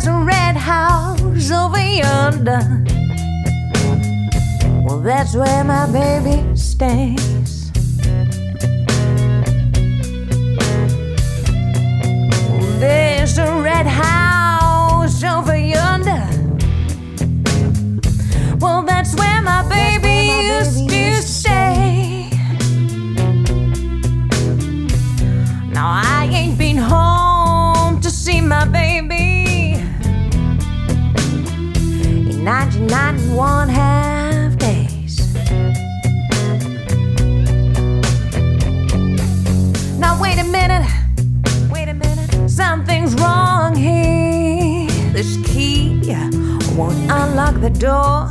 there's a red house over yonder. Well, that's where my baby stays. There's a red house over yonder. Well, that's where my baby. Door.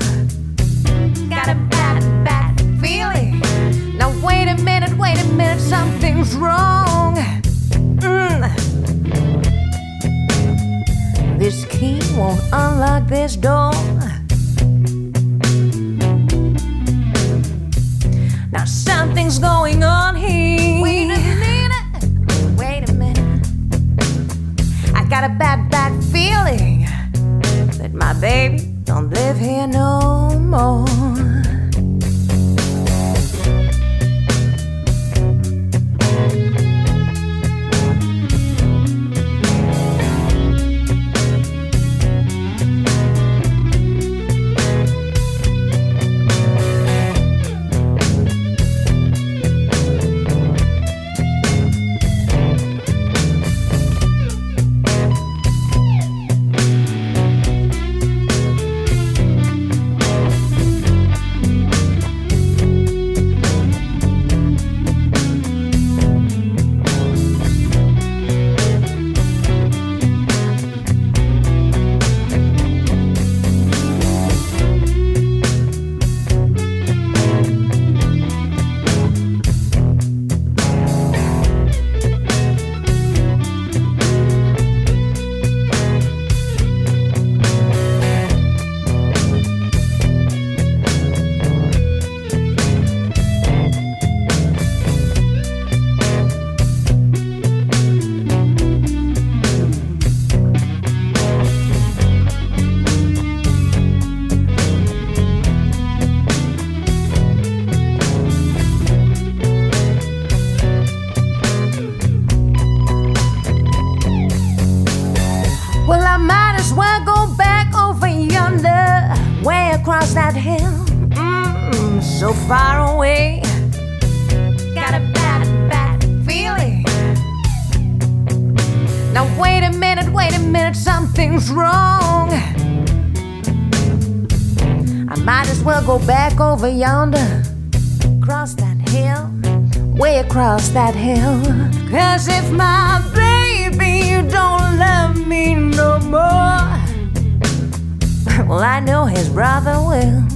Got a bad, bad feeling. Now wait a minute, wait a minute, something's wrong. Mm. This key won't unlock this door. Now something's going on across that hill. Mm, so far away. Got a bad, bad feeling. Now, wait a minute, wait a minute, something's wrong. I might as well go back over yonder, across that hill, way across that hill. Cause if my baby you don't love me no more, well, I know his brother will.